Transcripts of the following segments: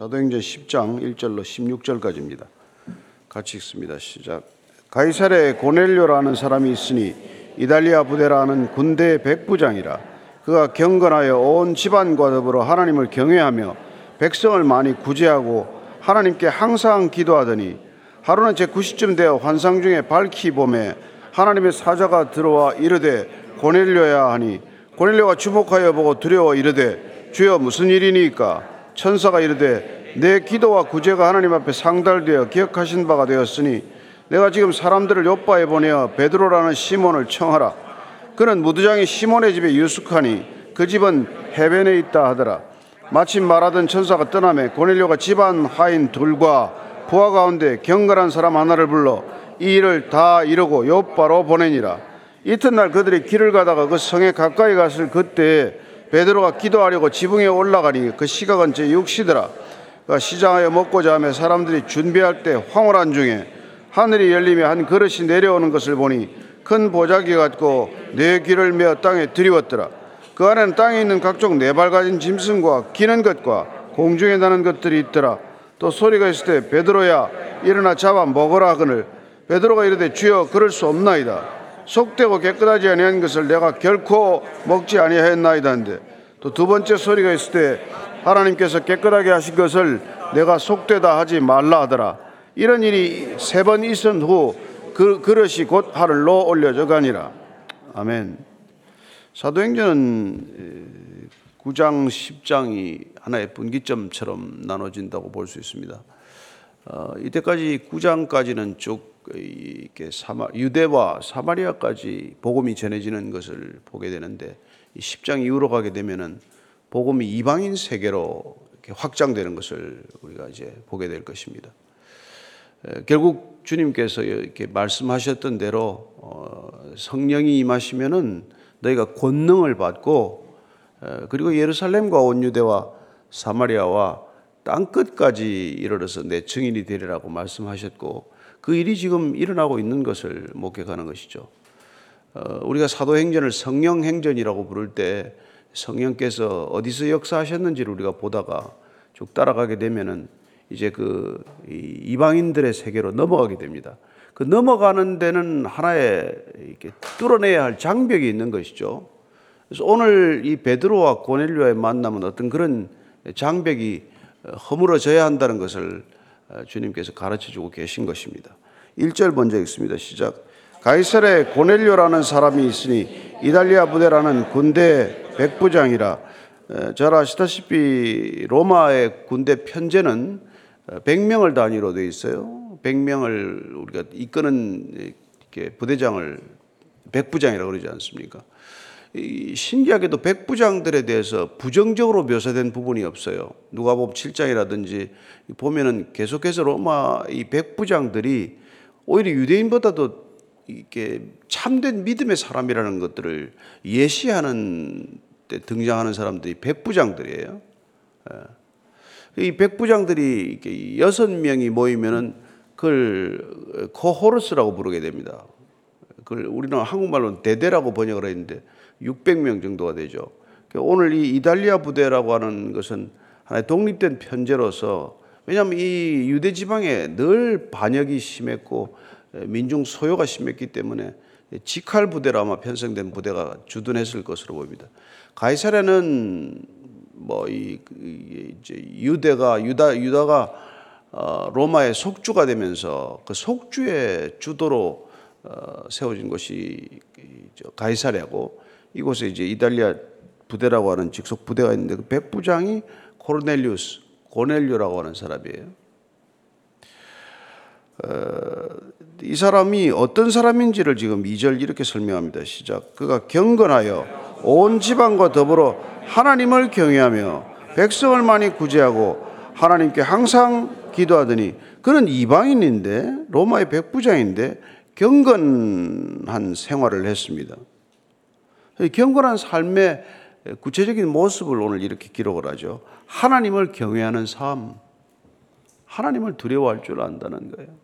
사도행전 10장 1절로 16절까지입니다. 같이 읽습니다. 시작. 가이사랴에 고넬료라는 사람이 있으니 이달리아 부대라는 군대의 백부장이라 그가 경건하여 온 집안과 더불어 하나님을 경외하며 백성을 많이 구제하고 하나님께 항상 기도하더니 하루는 제 90쯤 되어 환상 중에 밝히 봄에 하나님의 사자가 들어와 이르되 고넬료야 하니 고넬료가 주목하여 보고 두려워 이르되 주여 무슨 일이니까 천사가 이르되 내 기도와 구제가 하나님 앞에 상달되어 기억하신 바가 되었으니 내가 지금 사람들을 요바에 보내어 베드로라는 시몬을 청하라. 그는 무두장이 시몬의 집에 유숙하니 그 집은 해변에 있다 하더라. 마침 말하던 천사가 떠나매 고넬료가 집안 하인 둘과 부하 가운데 경건한 사람 하나를 불러 이 일을 다 이루고 요바로 보내니라. 이튿날 그들이 길을 가다가 그 성에 가까이 갔을 그때 베드로가 기도하려고 지붕에 올라가니 그 시각은 제 6시더라. 그 시장하여 먹고자 하며 사람들이 준비할 때 황홀한 중에 하늘이 열리며 한 그릇이 내려오는 것을 보니 큰 보자기 같고 네 귀를 메어 땅에 들이웠더라. 그 안에는 땅에 있는 각종 네발 가진 짐승과 기는 것과 공중에 나는 것들이 있더라. 또 소리가 있을 때 베드로야 일어나 잡아 먹으라 하거늘 베드로가 이르되 주여 그럴 수 없나이다 속되고 깨끗하지 아니한 것을 내가 결코 먹지 아니하였나이다는데 또 두 번째 소리가 있을 때 하나님께서 깨끗하게 하신 것을 내가 속되다 하지 말라 하더라. 이런 일이 세 번 있은 후 그 그릇이 곧 하늘로 올려져 가니라. 아멘. 사도행전은 9장 10장이 하나의 분기점처럼 나눠진다고 볼 수 있습니다. 어, 이때까지 9장까지는 쭉 이렇게 사마, 유대와 사마리아까지 복음이 전해지는 것을 보게 되는데 10장 이후로 가게 되면은 복음이 이방인 세계로 이렇게 확장되는 것을 우리가 이제 보게 될 것입니다. 결국 주님께서 이렇게 말씀하셨던 대로 어, 성령이 임하시면은 너희가 권능을 받고 그리고 예루살렘과 온 유대와 사마리아와 땅 끝까지 이르러서 내 증인이 되리라고 말씀하셨고 그 일이 지금 일어나고 있는 것을 목격하는 것이죠. 어, 우리가 사도행전을 성령행전이라고 부를 때 성령께서 어디서 역사하셨는지를 우리가 보다가 쭉 따라가게 되면은 이제 그 이방인들의 세계로 넘어가게 됩니다. 그 넘어가는 데는 하나의 이렇게 뚫어내야 할 장벽이 있는 것이죠. 그래서 오늘 이 베드로와 고넬료의 만남은 어떤 그런 장벽이 허물어져야 한다는 것을 주님께서 가르쳐 주고 계신 것입니다. 1절 먼저 읽습니다. 시작. 가이사랴에 고넬료라는 사람이 있으니 이달리아 부대라는 군대 백부장이라 잘 아시다시피 로마의 군대 편제는 100명을 단위로 되어 있어요. 100명을 우리가 이끄는 부대장을 백부장이라고 그러지 않습니까? 신기하게도 백부장들에 대해서 부정적으로 묘사된 부분이 없어요. 누가복음 7장이라든지 보면은 계속해서 로마 이 백부장들이 오히려 유대인보다도 이렇게 참된 믿음의 사람이라는 것들을 예시하는 때 등장하는 사람들이 백부장들이에요. 예. 이 백부장들이 여섯 명이 모이면은 그걸 코호르스라고 부르게 됩니다. 그걸 우리는 한국말로는 대대라고 번역을 했는데 600명 정도가 되죠. 오늘 이 이달리아 부대라고 하는 것은 하나의 독립된 편제로서 왜냐하면 이 유대 지방에 늘 반역이 심했고 민중 소요가 심했기 때문에 직할 부대로 아마 편성된 부대가 주둔했을 것으로 보입니다. 가이사랴는 뭐이 이제 유대가 유다 유다가 어, 로마의 속주가 되면서 그 속주의 주도로 어, 세워진 것이 가이사랴고 이곳에 이제 이탈리아 부대라고 하는 직속 부대가 있는데 그 백부장이 코르넬리우스 고넬료라고 하는 사람이에요. 어, 이 사람이 어떤 사람인지를 지금 2절 이렇게 설명합니다. 시작. 그가 경건하여 온 지방과 더불어 하나님을 경외하며 백성을 많이 구제하고 하나님께 항상 기도하더니 그는 이방인인데 로마의 백부장인데 경건한 생활을 했습니다. 경건한 삶의 구체적인 모습을 오늘 이렇게 기록을 하죠. 하나님을 경외하는 삶, 하나님을 두려워할 줄 안다는 거예요.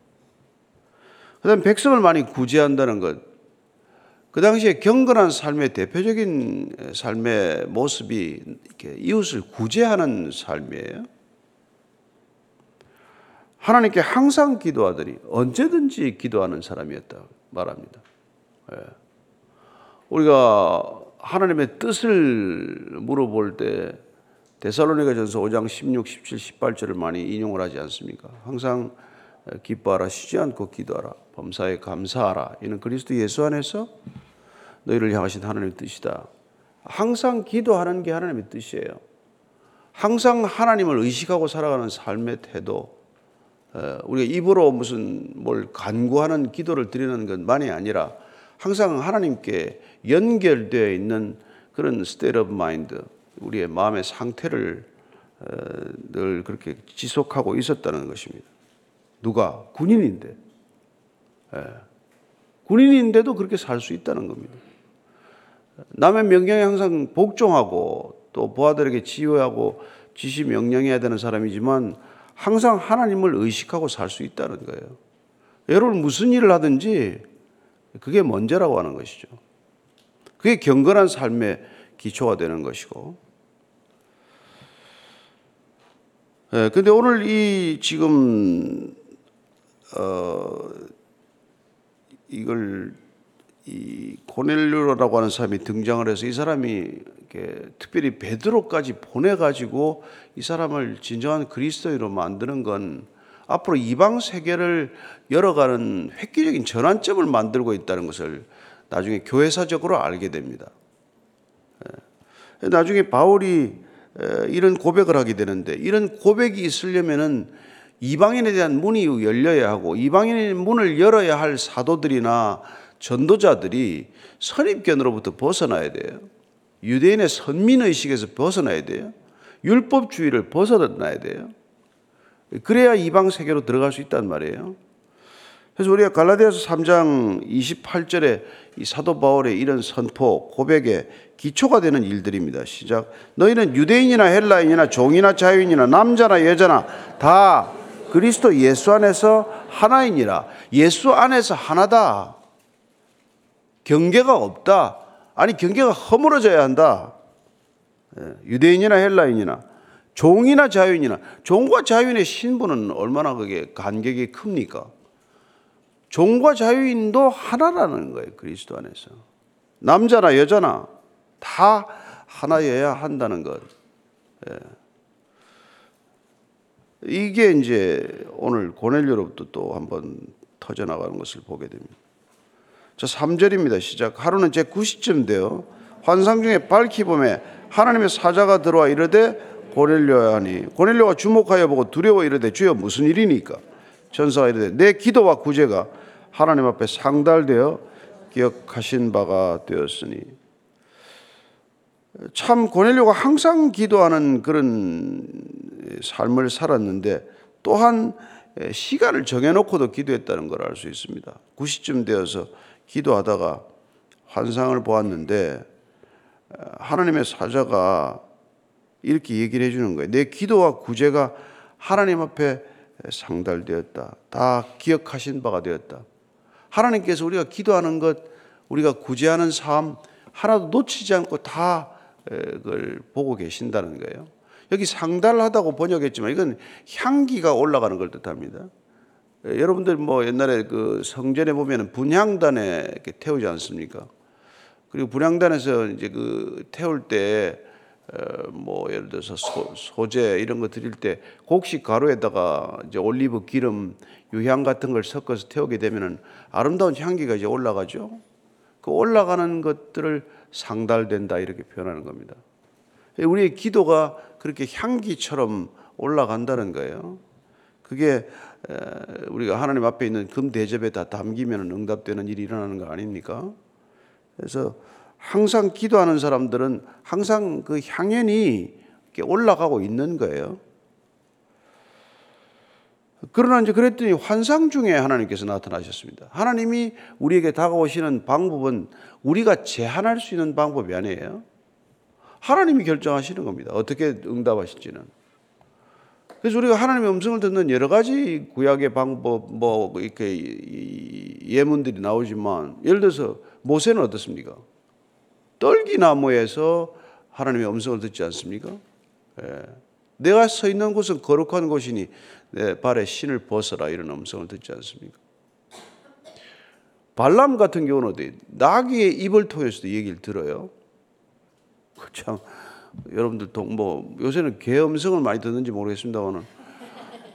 그 다음 백성을 많이 구제한다는 것. 그 당시에 경건한 삶의 대표적인 삶의 모습이 이웃을 구제하는 삶이에요. 하나님께 항상 기도하더니 언제든지 기도하는 사람이었다 말합니다. 예. 우리가 하나님의 뜻을 물어볼 때 데살로니가 전서 5장 16, 17, 18절을 많이 인용을 하지 않습니까? 항상 기뻐하라 쉬지 않고 기도하라 범사에 감사하라 이는 그리스도 예수 안에서 너희를 향하신 하나님의 뜻이다. 항상 기도하는 게 하나님의 뜻이에요. 항상 하나님을 의식하고 살아가는 삶의 태도. 우리가 입으로 무슨 뭘 간구하는 기도를 드리는 것만이 아니라 항상 하나님께 연결되어 있는 그런 state of mind, 우리의 마음의 상태를 늘 그렇게 지속하고 있었다는 것입니다. 누가? 군인인데. 군인인데도 그렇게 살 수 있다는 겁니다. 남의 명령에 항상 복종하고 또 부하들에게 지휘하고 지시 명령해야 되는 사람이지만 항상 하나님을 의식하고 살 수 있다는 거예요. 여러분 무슨 일을 하든지 그게 먼저라고 하는 것이죠. 그게 경건한 삶의 기초가 되는 것이고. 예, 근데 오늘 이 지금 어 이걸 이 고넬료라고 하는 사람이 등장을 해서 이 사람이 특별히 베드로까지 보내 가지고 이 사람을 진정한 그리스도인으로 만드는 건 앞으로 이방 세계를 열어가는 획기적인 전환점을 만들고 있다는 것을 나중에 교회사적으로 알게 됩니다. 예. 나중에 바울이 이런 고백을 하게 되는데 이런 고백이 있으려면은 이방인에 대한 문이 열려야 하고 이방인의 문을 열어야 할 사도들이나 전도자들이 선입견으로부터 벗어나야 돼요. 유대인의 선민의식에서 벗어나야 돼요. 율법주의를 벗어나야 돼요. 그래야 이방 세계로 들어갈 수 있단 말이에요. 그래서 우리가 갈라디아서 3장 28절에 이 사도 바울의 이런 선포, 고백에 기초가 되는 일들입니다. 시작. 너희는 유대인이나 헬라인이나 종이나 자유인이나 남자나 여자나 다 그리스도 예수 안에서 하나이니라. 예수 안에서 하나다. 경계가 없다. 아니 경계가 허물어져야 한다. 예, 유대인이나 헬라인이나 종이나 자유인이나 종과 자유인의 신분은 얼마나 그게 간격이 큽니까? 종과 자유인도 하나라는 거예요. 그리스도 안에서. 남자나 여자나 다 하나여야 한다는 것. 예. 이게 이제 오늘 고넬료로부터 또 한번 터져나가는 것을 보게 됩니다. 자, 3절입니다. 시작. 하루는 제 9시쯤 되어 환상 중에 밝히 보매 하나님의 사자가 들어와 이르되 고넬료야 하니 고넬료가 주목하여 보고 두려워 이르되 주여 무슨 일이니까 전사가 이르되 내 기도와 구제가 하나님 앞에 상달되어 기억하신 바가 되었으니 참 고넬료가 항상 기도하는 그런 삶을 살았는데 또한 시간을 정해놓고도 기도했다는 걸 알 수 있습니다. 9시쯤 되어서 기도하다가 환상을 보았는데 하나님의 사자가 이렇게 얘기를 해주는 거예요. 내 기도와 구제가 하나님 앞에 상달되었다. 다 기억하신 바가 되었다. 하나님께서 우리가 기도하는 것, 우리가 구제하는 삶 하나도 놓치지 않고 다 그걸 보고 계신다는 거예요. 여기 상달하다고 번역했지만 이건 향기가 올라가는 걸 뜻합니다. 여러분들 뭐 옛날에 그 성전에 보면 분향단에 태우지 않습니까? 그리고 분향단에서 이제 그 태울 때 뭐 예를 들어서 소, 재 이런 거 드릴 때 곡식 가루에다가 이제 올리브 기름 유향 같은 걸 섞어서 태우게 되면은 아름다운 향기가 이제 올라가죠. 그 올라가는 것들을 상달된다 이렇게 표현하는 겁니다. 우리의 기도가 그렇게 향기처럼 올라간다는 거예요. 그게 우리가 하나님 앞에 있는 금 대접에 다 담기면 응답되는 일이 일어나는 거 아닙니까? 그래서 항상 기도하는 사람들은 항상 그 향연이 올라가고 있는 거예요. 그러나 이제 그랬더니 환상 중에 하나님께서 나타나셨습니다. 하나님이 우리에게 다가오시는 방법은 우리가 제한할 수 있는 방법이 아니에요. 하나님이 결정하시는 겁니다. 어떻게 응답하실지는. 그래서 우리가 하나님의 음성을 듣는 여러 가지 구약의 방법, 뭐 이렇게 예문들이 나오지만 예를 들어서 모세는 어떻습니까? 떨기나무에서 하나님의 음성을 듣지 않습니까? 예. 내가 서 있는 곳은 거룩한 곳이니 내 발에 신을 벗어라 이런 음성을 듣지 않습니까? 발람 같은 경우는 어디 나귀의 입을 통해서도 얘기를 들어요. 그참 여러분들 뭐 요새는 개 음성을 많이 듣는지 모르겠습니다만은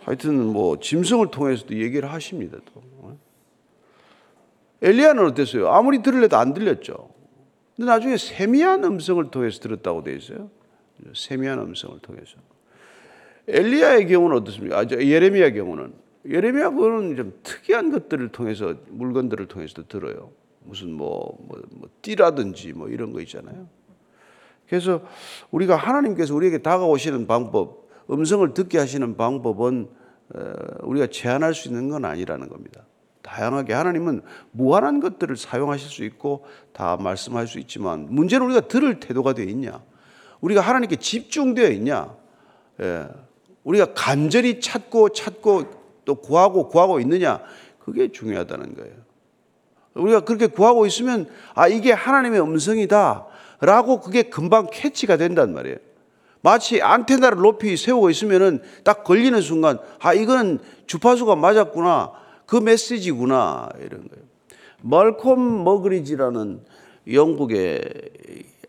하여튼 뭐 짐승을 통해서도 얘기를 하십니다. 또. 엘리야는 어땠어요? 아무리 들을래도 안 들렸죠. 근데 나중에 세미한 음성을 통해서 들었다고 돼 있어요. 세미한 음성을 통해서. 엘리야의 경우는 어떻습니까? 아, 예레미야 경우는 예레미야 그거는 좀 특이한 것들을 통해서 물건들을 통해서도 들어요. 무슨 뭐, 뭐, 뭐 띠라든지 뭐 이런 거 있잖아요. 그래서 우리가 하나님께서 우리에게 다가오시는 방법, 음성을 듣게 하시는 방법은 우리가 제한할 수 있는 건 아니라는 겁니다. 다양하게 하나님은 무한한 것들을 사용하실 수 있고 다 말씀할 수 있지만 문제는 우리가 들을 태도가 되어 있냐? 우리가 하나님께 집중되어 있냐? 예. 우리가 간절히 찾고 찾고 또 구하고 구하고 있느냐? 그게 중요하다는 거예요. 우리가 그렇게 구하고 있으면 아 이게 하나님의 음성이다 라고 그게 금방 캐치가 된단 말이에요. 마치 안테나를 높이 세우고 있으면은 딱 걸리는 순간 아 이거는 주파수가 맞았구나 그 메시지구나 이런 거예요. 멀콤 머그리지라는 영국의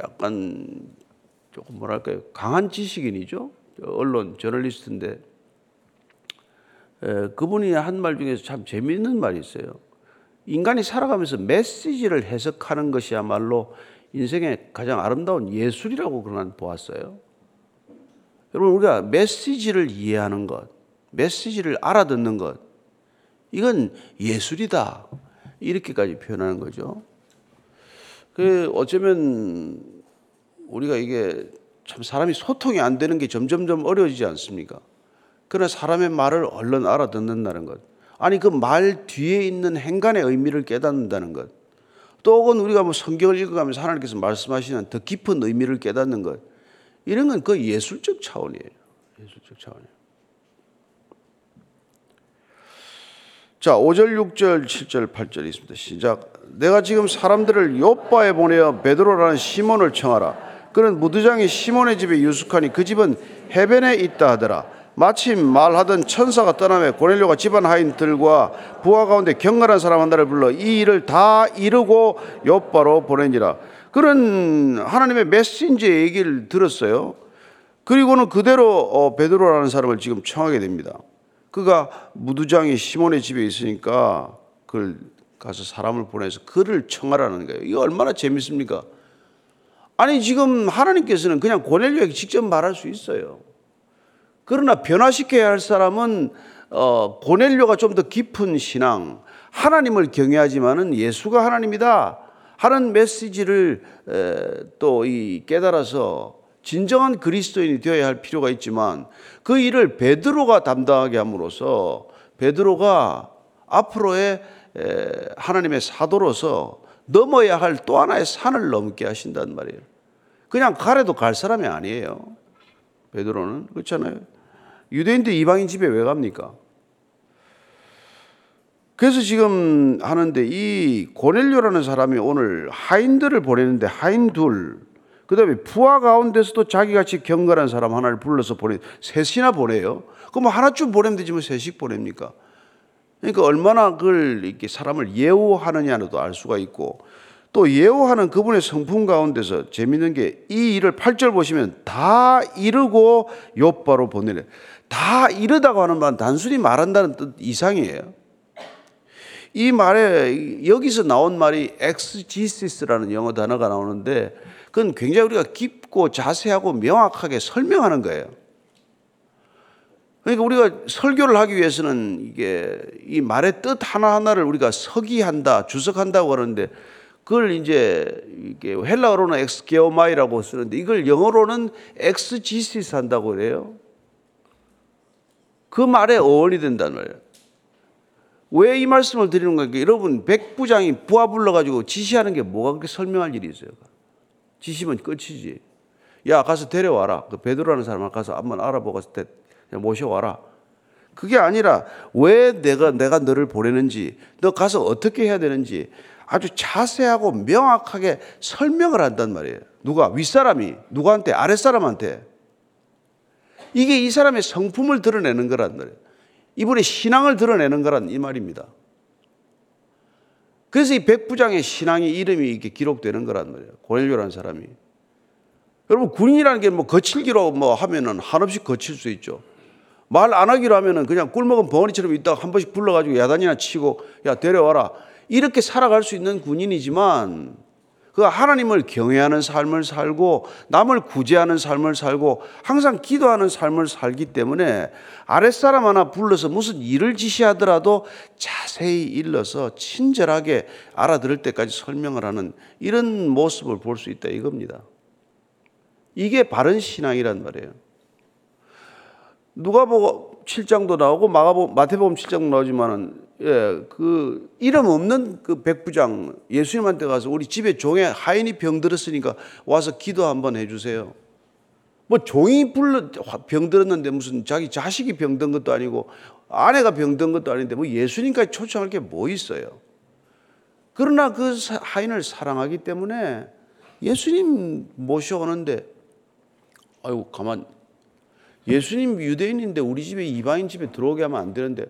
약간 조금 뭐랄까요 강한 지식인이죠 언론 저널리스트인데 에, 그분이 한 말 중에서 참 재미있는 말이 있어요. 인간이 살아가면서 메시지를 해석하는 것이야말로 인생의 가장 아름다운 예술이라고 그런 보았어요. 여러분 우리가 메시지를 이해하는 것, 메시지를 알아듣는 것, 이건 예술이다 이렇게까지 표현하는 거죠. 그 어쩌면 우리가 이게 참 사람이 소통이 안 되는 게 점점점 어려워지지 않습니까? 그러나 사람의 말을 얼른 알아듣는다는 것. 아니 그 말 뒤에 있는 행간의 의미를 깨닫는다는 것. 또 혹은 우리가 뭐 성경을 읽어가면서 하나님께서 말씀하시는 더 깊은 의미를 깨닫는 것. 이런 건 그 예술적 차원이에요. 예술적 차원이에요. 자, 5절, 6절, 7절, 8절 있습니다. 시작. 내가 지금 사람들을 요바에 보내어 베드로라는 시몬을 청하라. 그는 무드장이 시몬의 집에 유숙하니 그 집은 해변에 있다 하더라. 마침 말하던 천사가 떠나며 고넬료가 집안 하인들과 부하 가운데 경건한 사람 한 나를 불러 이 일을 다 이루고 요바로 보내니라. 그런 하나님의 메신저 얘기를 들었어요. 그리고는 그대로 어, 베드로라는 사람을 지금 청하게 됩니다. 그가 무두장이 시몬의 집에 있으니까 그걸 가서 사람을 보내서 그를 청하라는 거예요. 이거 얼마나 재밌습니까? 아니 지금 하나님께서는 그냥 고넬료에게 직접 말할 수 있어요. 그러나 변화시켜야 할 사람은 어, 고넬료가 좀 더 깊은 신앙, 하나님을 경외하지만은 예수가 하나님이다. 하는 메시지를 또 이 깨달아서 진정한 그리스도인이 되어야 할 필요가 있지만 그 일을 베드로가 담당하게 함으로써 베드로가 앞으로의 하나님의 사도로서 넘어야 할 또 하나의 산을 넘게 하신단 말이에요. 그냥 가래도 갈 사람이 아니에요. 베드로는 그렇잖아요. 유대인들 이방인 집에 왜 갑니까? 그래서 지금 하는데 이 고넬료라는 사람이 오늘 하인들을 보내는데 하인 둘, 그 다음에 부하 가운데서도 자기같이 경건한 사람 하나를 불러서 보내, 셋이나 보내요. 그럼 하나쯤 보내면 되지 뭐 셋씩 보냅니까? 그러니까 얼마나 그걸 이렇게 사람을 예우하느냐도 알 수가 있고 또 예우하는 그분의 성품 가운데서 재밌는 게 이 일을 8절 보시면 다 이루고 욥바로 보내래. 다 이르다고 하는 말은 단순히 말한다는 뜻 이상이에요. 이 말에 여기서 나온 말이 exegesis라는 영어 단어가 나오는데 그건 굉장히 우리가 깊고 자세하고 명확하게 설명하는 거예요. 그러니까 우리가 설교를 하기 위해서는 이게 이 말의 뜻 하나하나를 우리가 석의한다, 주석한다고 하는데 그걸 이제 이게 헬라어로는 exegeomai라고 쓰는데 이걸 영어로는 exegesis 한다고 그래요. 그 말에 어원이 된단 말이에요. 왜 이 말씀을 드리는 거니까 여러분 백부장이 부하 불러가지고 지시하는 게 뭐가 그렇게 설명할 일이 있어요? 지시면 끝이지. 야 가서 데려와라. 그 베드로라는 사람을 가서 한번 알아보고 모셔와라. 그게 아니라 왜 내가 내가 너를 보내는지, 너 가서 어떻게 해야 되는지 아주 자세하고 명확하게 설명을 한단 말이에요. 누가 윗사람이 누구한테 아랫사람한테 이게 이 사람의 성품을 드러내는 거란 말이에요. 이분의 신앙을 드러내는 거란 이 말입니다. 그래서 이 백부장의 신앙의 이름이 이렇게 기록되는 거란 말이에요. 고넬료라는 사람이. 여러분 군인이라는 게 뭐 거칠기로 뭐 하면은 한없이 거칠 수 있죠. 말 안 하기로 하면은 그냥 꿀먹은 벙어리처럼 있다가 한 번씩 불러가지고 야단이나 치고 야 데려와라 이렇게 살아갈 수 있는 군인이지만 그 하나님을 경외하는 삶을 살고 남을 구제하는 삶을 살고 항상 기도하는 삶을 살기 때문에 아랫사람 하나 불러서 무슨 일을 지시하더라도 자세히 일러서 친절하게 알아들을 때까지 설명을 하는 이런 모습을 볼 수 있다 이겁니다. 이게 바른 신앙이란 말이에요. 누가복음 7장도 나오고 마가복음 마태복음 7장도 나오지만은 예, 그 이름 없는 그 백부장 예수님한테 가서 우리 집에 종에 하인이 병들었으니까 와서 기도 한번 해 주세요. 뭐 종이 불러 병들었는데 무슨 자기 자식이 병든 것도 아니고 아내가 병든 것도 아닌데 뭐 예수님까지 초청할 게 뭐 있어요. 그러나 그 하인을 사랑하기 때문에 예수님 모셔오는데 아이고 가만 예수님 유대인인데 우리 집에 이방인 집에 들어오게 하면 안 되는데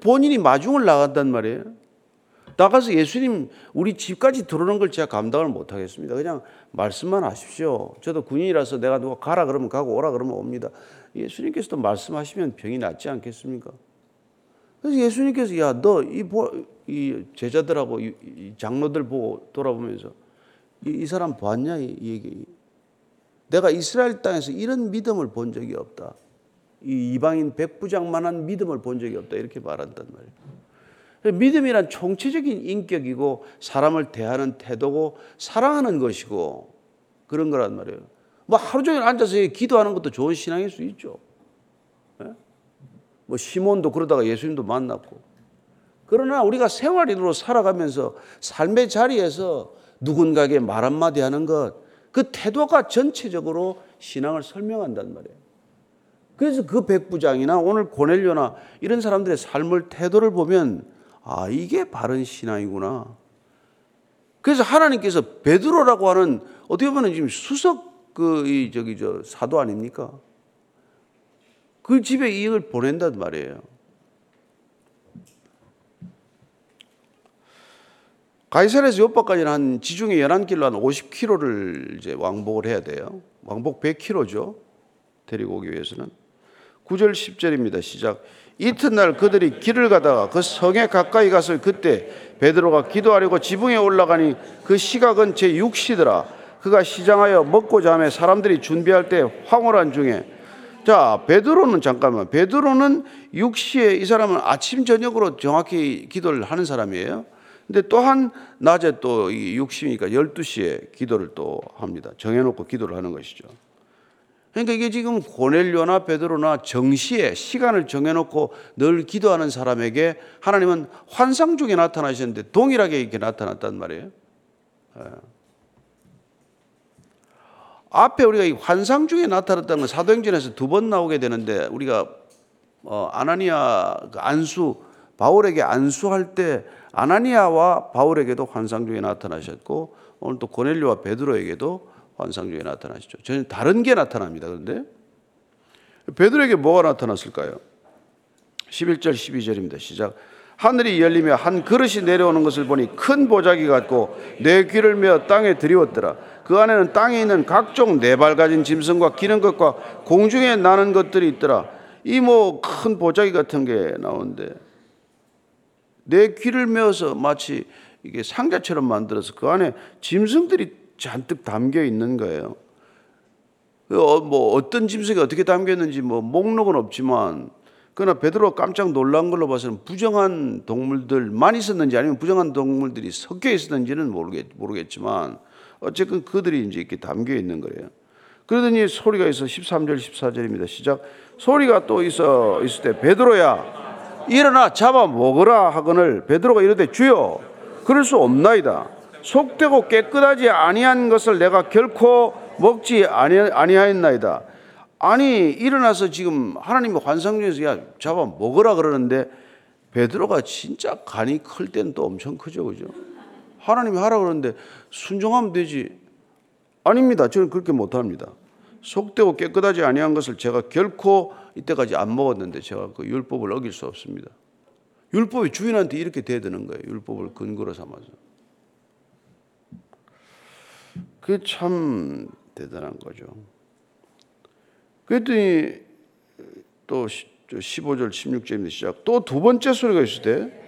본인이 마중을 나갔단 말이에요. 나가서 예수님 우리 집까지 들어오는 걸 제가 감당을 못 하겠습니다. 그냥 말씀만 하십시오. 저도 군인이라서 내가 누가 가라 그러면 가고 오라 그러면 옵니다. 예수님께서도 말씀하시면 병이 낫지 않겠습니까? 그래서 예수님께서 야 너이 제자들하고 이 장로들 보고 돌아보면서 이, 이 사람 봤냐 이 얘기. 내가 이스라엘 땅에서 이런 믿음을 본 적이 없다. 이 이방인 백부장만한 믿음을 본 적이 없다. 이렇게 말한단 말이에요. 믿음이란 총체적인 인격이고 사람을 대하는 태도고 사랑하는 것이고 그런 거란 말이에요. 뭐 하루 종일 앉아서 기도하는 것도 좋은 신앙일 수 있죠. 예? 뭐 시몬도 그러다가 예수님도 만났고. 그러나 우리가 생활인으로 살아가면서 삶의 자리에서 누군가에게 말 한마디 하는 것, 그 태도가 전체적으로 신앙을 설명한단 말이에요. 그래서 그 백부장이나 오늘 고넬료나 이런 사람들의 삶을 태도를 보면 아, 이게 바른 신앙이구나. 그래서 하나님께서 베드로라고 하는 어떻게 보면 지금 수석 그 저기 저 사도 아닙니까? 그 집에 이익을 보낸단 말이에요. 가이사르에서 요바까지는 한 지중해 연안길로 한 50km를 이제 왕복을 해야 돼요. 왕복 100km죠. 데리고 오기 위해서는. 9절 10절입니다. 시작. 이튿날 그들이 길을 가다가 그 성에 가까이 가서 그때 베드로가 기도하려고 지붕에 올라가니 그 시각은 제 6시더라. 그가 시장하여 먹고자 하며 사람들이 준비할 때 황홀한 중에 자 베드로는 잠깐만 베드로는 6시에 이 사람은 아침 저녁으로 정확히 기도를 하는 사람이에요. 근데 또한 낮에 또 6시니까 12시에 기도를 또 합니다. 정해놓고 기도를 하는 것이죠. 그러니까 이게 지금 고넬료나 베드로나 정시에 시간을 정해놓고 늘 기도하는 사람에게 하나님은 환상 중에 나타나셨는데 동일하게 이렇게 나타났단 말이에요. 예. 앞에 우리가 이 환상 중에 나타났다는 건 사도행전에서 두 번 나오게 되는데 우리가 어, 아나니아 그 안수 바울에게 안수할 때 아나니아와 바울에게도 환상 중에 나타나셨고 오늘 또 고넬료와 베드로에게도 환상 중에 나타나시죠. 전혀 다른 게 나타납니다. 그런데 베드로에게 뭐가 나타났을까요? 11절 12절입니다. 시작. 하늘이 열리며 한 그릇이 내려오는 것을 보니 큰 보자기 같고 내 귀를 메어 땅에 들이웠더라. 그 안에는 땅에 있는 각종 네 발 가진 짐승과 기는 것과 공중에 나는 것들이 있더라. 이 뭐 큰 보자기 같은 게 나오는데 내 귀를 메어서 마치 이게 상자처럼 만들어서 그 안에 짐승들이 잔뜩 담겨 있는 거예요. 어, 뭐 어떤 짐승이 어떻게 담겼는지 뭐 목록은 없지만 그러나 베드로가 깜짝 놀란 걸로 봐서는 부정한 동물들만 있었는지 아니면 부정한 동물들이 섞여 있었는지는 모르겠, 모르겠지만 어쨌든 그들이 이제 이렇게 담겨 있는 거예요. 그러더니 소리가 있어 13절 14절입니다. 시작. 소리가 또 있어 있을 때 베드로야 일어나 잡아 먹으라 하거늘 베드로가 이르되 주여 그럴 수 없나이다. 속되고 깨끗하지 아니한 것을 내가 결코 먹지 아니, 아니하였나이다. 아니 일어나서 지금 하나님의 환상 중에서 야 잡아 먹으라 그러는데 베드로가 진짜 간이 클 때는 또 엄청 크죠 그죠? 하나님이 하라 그러는데 순종하면 되지. 아닙니다. 저는 그렇게 못합니다. 속되고 깨끗하지 아니한 것을 제가 결코 이때까지 안 먹었는데 제가 그 율법을 어길 수 없습니다. 율법이 주인한테 이렇게 대드는 거예요. 율법을 근거로 삼아서. 그게 참 대단한 거죠. 그랬더니 또 15절 16절입니다. 시작. 또 두 번째 소리가 있을 때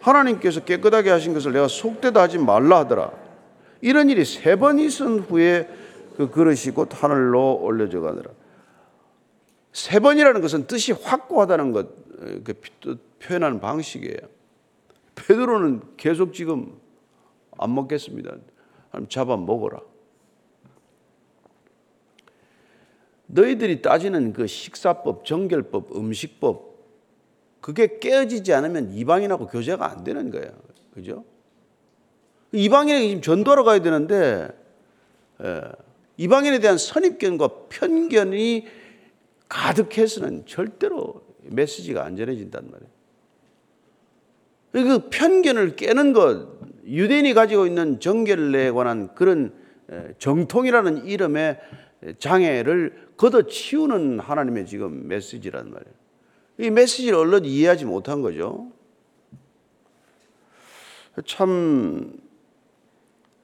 하나님께서 깨끗하게 하신 것을 내가 속되다 하지 말라 하더라. 이런 일이 세 번 있은 후에 그 그릇이 곧 하늘로 올려져 가더라. 세 번이라는 것은 뜻이 확고하다는 것, 그 표현하는 방식이에요. 베드로는 계속 지금 안 먹겠습니다. 잡아 먹어라. 너희들이 따지는 그 식사법, 정결법, 음식법, 그게 깨어지지 않으면 이방인하고 교제가 안 되는 거예요. 그죠? 이방인에게 지금 전도하러 가야 되는데, 예, 이방인에 대한 선입견과 편견이 가득해서는 절대로 메시지가 안 전해진단 말이에요. 그 편견을 깨는 것, 유대인이 가지고 있는 정결에 관한 그런 정통이라는 이름의 장애를 걷어 치우는 하나님의 지금 메시지란 말이에요. 이 메시지를 얼른 이해하지 못한 거죠. 참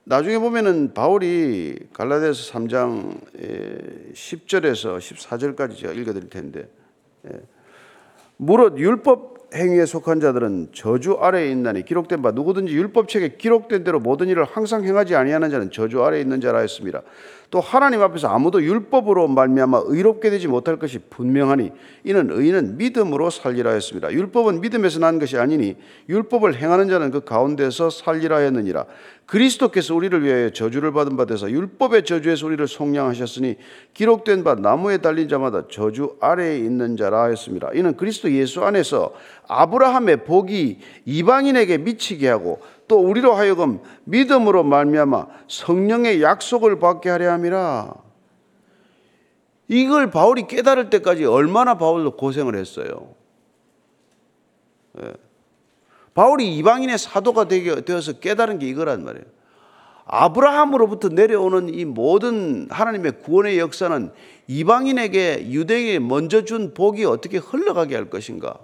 나중에 보면은 바울이 갈라디아서 3장 10절에서 14절까지 제가 읽어 드릴 텐데 무릇 율법 행위에 속한 자들은 저주 아래에 있나니 기록된 바 누구든지 율법책에 기록된 대로 모든 일을 항상 행하지 아니하는 자는 저주 아래에 있는 자라 했습니다. 또 하나님 앞에서 아무도 율법으로 말미암아 의롭게 되지 못할 것이 분명하니 이는 의인은 믿음으로 살리라 했습니다. 율법은 믿음에서 난 것이 아니니 율법을 행하는 자는 그 가운데서 살리라 했느니라. 그리스도께서 우리를 위하여 저주를 받은 바 되사 율법의 저주에서 우리를 속량하셨으니 기록된 바 나무에 달린 자마다 저주 아래에 있는 자라 했습니다. 이는 그리스도 예수 안에서 아브라함의 복이 이방인에게 미치게 하고 또 우리로 하여금 믿음으로 말미암아 성령의 약속을 받게 하려 함이라. 이걸 바울이 깨달을 때까지 얼마나 바울도 고생을 했어요. 예. 바울이 이방인의 사도가 되어서 깨달은 게 이거란 말이에요. 아브라함으로부터 내려오는 이 모든 하나님의 구원의 역사는 이방인에게 유대인에게 먼저 준 복이 어떻게 흘러가게 할 것인가.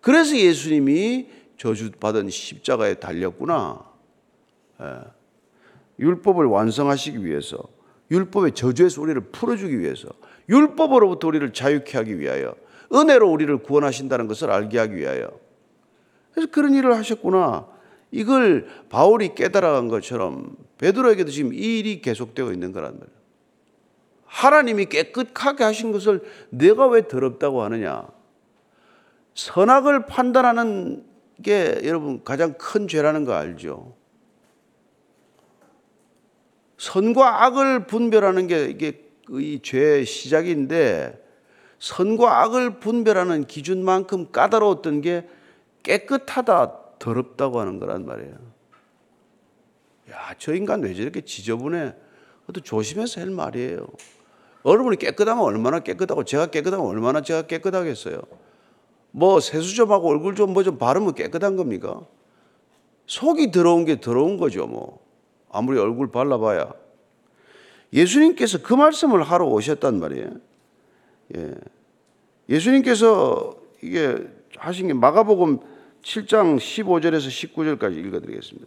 그래서 예수님이 저주받은 십자가에 달렸구나. 예. 율법을 완성하시기 위해서, 율법의 저주에서 우리를 풀어주기 위해서, 율법으로부터 우리를 자유케 하기 위하여, 은혜로 우리를 구원하신다는 것을 알게 하기 위하여. 그래서 그런 일을 하셨구나. 이걸 바울이 깨달아간 것처럼 베드로에게도 지금 이 일이 계속되어 있는 거란 말이에요. 하나님이 깨끗하게 하신 것을 내가 왜 더럽다고 하느냐? 선악을 판단하는 게 여러분 가장 큰 죄라는 거 알죠? 선과 악을 분별하는 게 이게 이 죄의 시작인데 선과 악을 분별하는 기준만큼 까다로웠던 게 깨끗하다, 더럽다고 하는 거란 말이에요. 야, 저 인간 왜 저렇게 지저분해? 그것도 조심해서 할 말이에요. 여러분이 깨끗하면 얼마나 깨끗하고 제가 깨끗하면 얼마나 제가 깨끗하겠어요. 뭐 세수 좀 하고 얼굴 좀 뭐 좀 바르면 깨끗한 겁니까? 속이 더러운 게 더러운 거죠, 뭐. 아무리 얼굴 발라봐야. 예수님께서 그 말씀을 하러 오셨단 말이에요. 예. 예수님께서 이게 하신 게 마가복음 7장 15절에서 19절까지 읽어드리겠습니다.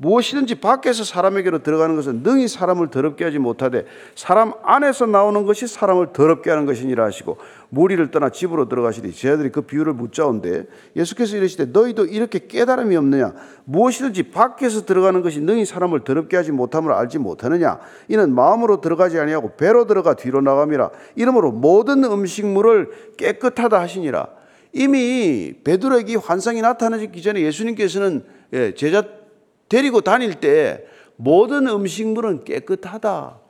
무엇이든지 밖에서 사람에게로 들어가는 것은 능히 사람을 더럽게 하지 못하되 사람 안에서 나오는 것이 사람을 더럽게 하는 것이니라 하시고 무리를 떠나 집으로 들어가시니 제자들이 그 비유를 묻자온데 예수께서 이르시되 너희도 이렇게 깨달음이 없느냐? 무엇이든지 밖에서 들어가는 것이 능히 사람을 더럽게 하지 못함을 알지 못하느냐? 이는 마음으로 들어가지 아니하고 배로 들어가 뒤로 나감이라. 이러므로 모든 음식물을 깨끗하다 하시니라 이미 베드로에게 환상이 나타나기 전에 예수님께서는 예, 제자 데리고 다닐 때 모든 음식물은 깨끗하다라고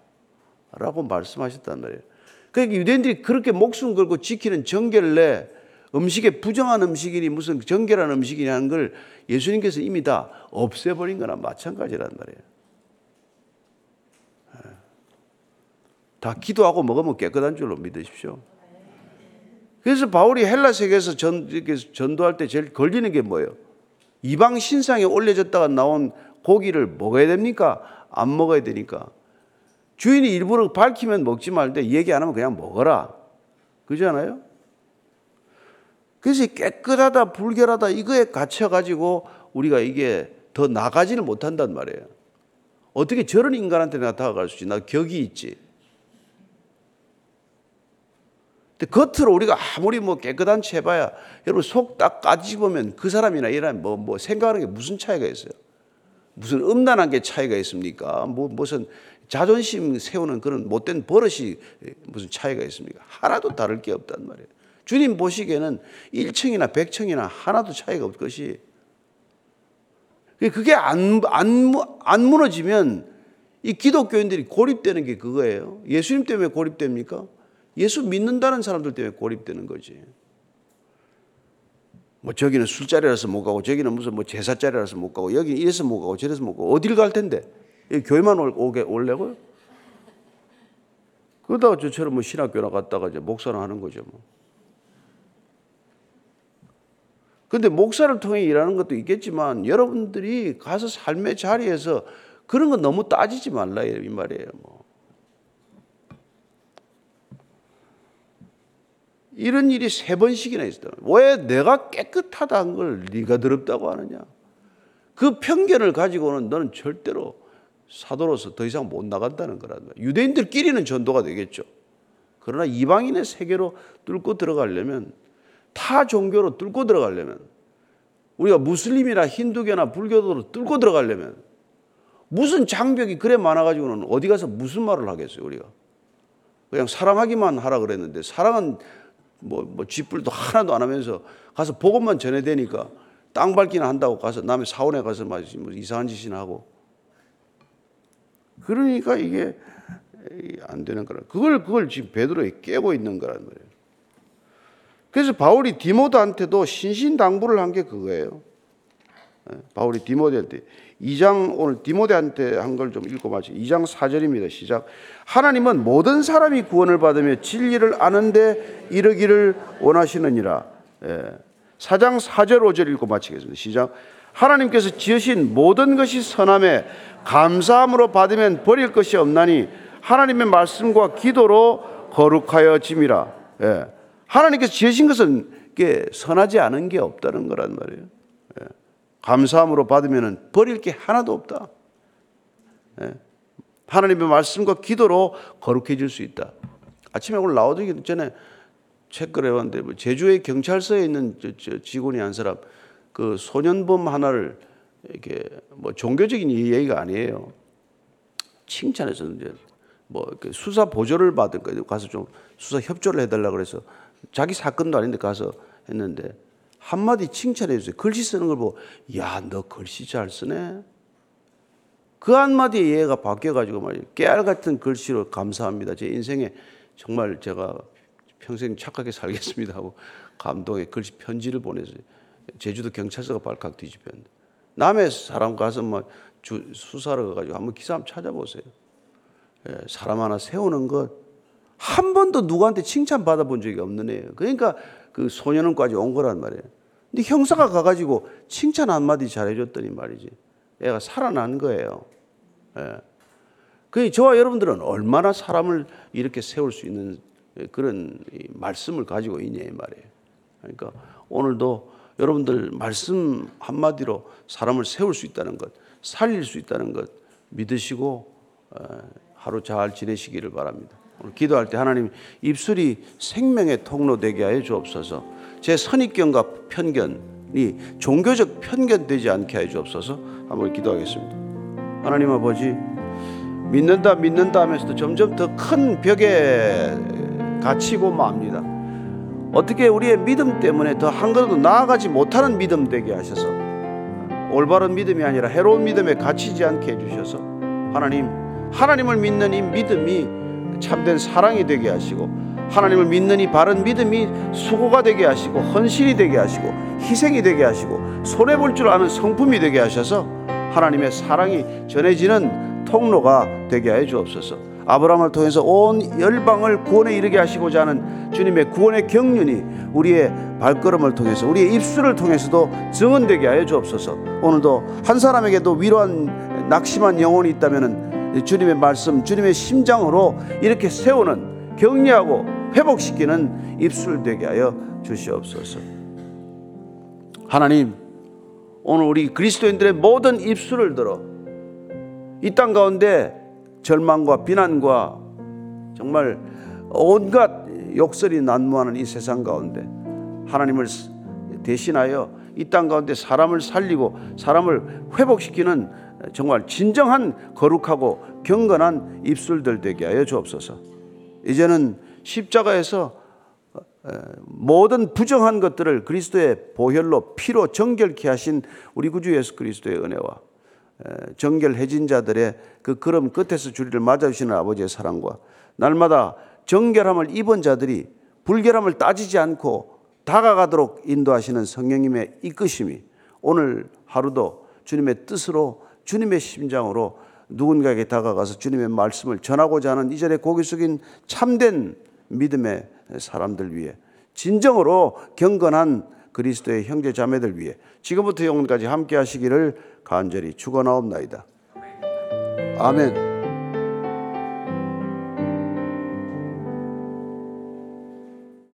말씀하셨단 말이에요. 그러니까 유대인들이 그렇게 목숨 걸고 지키는 정결내 음식에 부정한 음식이니 무슨 정결한 음식이냐는 걸 예수님께서 이미 다 없애버린 거나 마찬가지란 말이에요. 예. 다 기도하고 먹으면 깨끗한 줄로 믿으십시오. 그래서 바울이 헬라 세계에서 전, 전도할 때 제일 걸리는 게 뭐예요? 이방 신상에 올려졌다가 나온 고기를 먹어야 됩니까? 안 먹어야 되니까. 주인이 일부러 밝히면 먹지 말되 얘기 안 하면 그냥 먹어라. 그러잖아요? 그래서 깨끗하다, 불결하다 이거에 갇혀가지고 우리가 이게 더 나가지를 못한단 말이에요. 어떻게 저런 인간한테 내가 다가갈 수 있지? 나 격이 있지. 근데 겉으로 우리가 아무리 뭐 깨끗한 채 봐야 여러분 속 딱 까집으면 그 사람이나 이 사람이 뭐, 뭐 생각하는 게 무슨 차이가 있어요? 무슨 음란한 게 차이가 있습니까? 뭐 무슨 자존심 세우는 그런 못된 버릇이 무슨 차이가 있습니까? 하나도 다를 게 없단 말이에요. 주님 보시기에는 1층이나 100층이나 하나도 차이가 없 것이 그게 안, 안, 안 무너지면 이 기독교인들이 고립되는 게 그거예요. 예수님 때문에 고립됩니까? 예수 믿는다는 사람들 때문에 고립되는 거지. 뭐 저기는 술자리라서 못 가고 저기는 무슨 뭐 제사자리라서 못 가고 여기 이래서 못 가고 저래서 못 가고 어딜 갈 텐데 교회만 오게 올래고요? 그러다가 저처럼 뭐 신학교나 갔다가 이제 목사나 하는 거죠 뭐. 근데 목사를 통해 일하는 것도 있겠지만 여러분들이 가서 삶의 자리에서 그런 거 너무 따지지 말라 이 말이에요. 뭐. 이런 일이 세 번씩이나 있었다. 왜 내가 깨끗하다는 걸 네가 더럽다고 하느냐? 그 편견을 가지고는 너는 절대로 사도로서 더 이상 못 나간다는 거란 말이야. 유대인들끼리는 전도가 되겠죠. 그러나 이방인의 세계로 뚫고 들어가려면 타 종교로 뚫고 들어가려면 우리가 무슬림이나 힌두교나 불교도로 뚫고 들어가려면 무슨 장벽이 그래 많아가지고는 어디 가서 무슨 말을 하겠어요 우리가 그냥 사랑하기만 하라 그랬는데 사랑은 뭐, 뭐 쥐뿔도 하나도 안 하면서 가서 복음만 전해대니까 땅 밟기나 한다고 가서 남의 사원에 가서 막뭐 이상한 짓이나 하고 그러니까 이게 안 되는 거라. 그걸 그걸 지금 베드로에 깨고 있는 거란 말이에요. 그래서 바울이 디모데한테도 신신당부를 한 게 그거예요. 예, 바울이 디모데한테 2장 오늘 디모데한테 한 걸 좀 읽고 마치 2장 4절입니다. 시작. 하나님은 모든 사람이 구원을 받으며 진리를 아는데 이르기를 원하시느니라. 예. 4장 4절 5절 읽고 마치겠습니다. 시작. 하나님께서 지으신 모든 것이 선함에 감사함으로 받으면 버릴 것이 없나니 하나님의 말씀과 기도로 거룩하여 짐이라. 예. 하나님께서 지으신 것은 선하지 않은 게 없다는 거란 말이에요. 예. 감사함으로 받으면 버릴 게 하나도 없다. 예. 하나님의 말씀과 기도로 거룩해질 수 있다. 아침에 오늘 나오기 전에 책을 해왔는데 뭐 제주의 경찰서에 있는 직원이 한 사람 그 소년범 하나를 이렇게 뭐 종교적인 얘기가 아니에요. 칭찬해서 이제 뭐 수사 보조를 받은 거예요. 가서 좀 수사 협조를 해달라 그래서 자기 사건도 아닌데 가서 했는데 한마디 칭찬해 주세요. 글씨 쓰는 걸 보고 야 너 글씨 잘 쓰네. 그 한마디에 얘가 바뀌어가지고. 깨알 같은 글씨로 감사합니다. 제 인생에 정말 제가 평생 착하게 살겠습니다 하고 감동의 글씨 편지를 보내서 제주도 경찰서가 발칵 뒤집혔는데 남의 사람 가서 뭐 주, 수사를 가가지고 한번 기사 한번 찾아보세요. 예, 사람 하나 세우는 것 한 번도 누구한테 칭찬 받아본 적이 없는 애예요. 그러니까 그 소년원까지 온 거란 말이에요. 근데 형사가 가가지고 칭찬 한마디 잘해줬더니 말이지. 애가 살아난 거예요. 예. 그 저와 여러분들은 얼마나 사람을 이렇게 세울 수 있는 그런 말씀을 가지고 있냐 이 말이에요. 그러니까 오늘도 여러분들 말씀 한마디로 사람을 세울 수 있다는 것, 살릴 수 있다는 것 믿으시고 어, 하루 잘 지내시기를 바랍니다. 오늘 기도할 때 하나님 입술이 생명의 통로 되게 하여 주옵소서. 제 선입견과 편견이 종교적 편견 되지 않게 하여 주옵소서. 한번 기도하겠습니다. 하나님 아버지 믿는다 믿는다 하면서도 점점 더 큰 벽에 갇히고 맙니다. 어떻게 우리의 믿음 때문에 더 한 걸음 나아가지 못하는 믿음 되게 하셔서 올바른 믿음이 아니라 해로운 믿음에 갇히지 않게 해주셔서 하나님 하나님을 믿는 이 믿음이 참된 사랑이 되게 하시고 하나님을 믿는 이 바른 믿음이 수고가 되게 하시고 헌신이 되게 하시고 희생이 되게 하시고 손해 볼 줄 아는 성품이 되게 하셔서 하나님의 사랑이 전해지는 통로가 되게 하여 주옵소서. 아브라함을 통해서 온 열방을 구원에 이르게 하시고자 하는 주님의 구원의 경륜이 우리의 발걸음을 통해서 우리의 입술을 통해서도 증언되게 하여 주옵소서. 오늘도 한 사람에게도 위로한 낙심한 영혼이 있다면은 주님의 말씀, 주님의 심장으로 이렇게 세우는 격려하고 회복시키는 입술 되게 하여 주시옵소서. 하나님, 오늘 우리 그리스도인들의 모든 입술을 들어 이 땅 가운데 절망과 비난과 정말 온갖 욕설이 난무하는 이 세상 가운데 하나님을 대신하여 이 땅 가운데 사람을 살리고 사람을 회복시키는 정말 진정한 거룩하고 경건한 입술들 되게 하여 주옵소서. 이제는 십자가에서 모든 부정한 것들을 그리스도의 보혈로 피로 정결케 하신 우리 구주 예수 그리스도의 은혜와 정결해진 자들의 그 걸음 끝에서 주리를 맞아주시는 아버지의 사랑과 날마다 정결함을 입은 자들이 불결함을 따지지 않고 다가가도록 인도하시는 성령님의 이끄심이 오늘 하루도 주님의 뜻으로 주님의 심장으로 누군가에게 다가가서 주님의 말씀을 전하고자 하는 이전에 고개 숙인 참된 믿음의 사람들 위해 진정으로 경건한 그리스도의 형제 자매들 위해 지금부터 영원까지 함께 하시기를 간절히 축원하옵나이다. 아멘.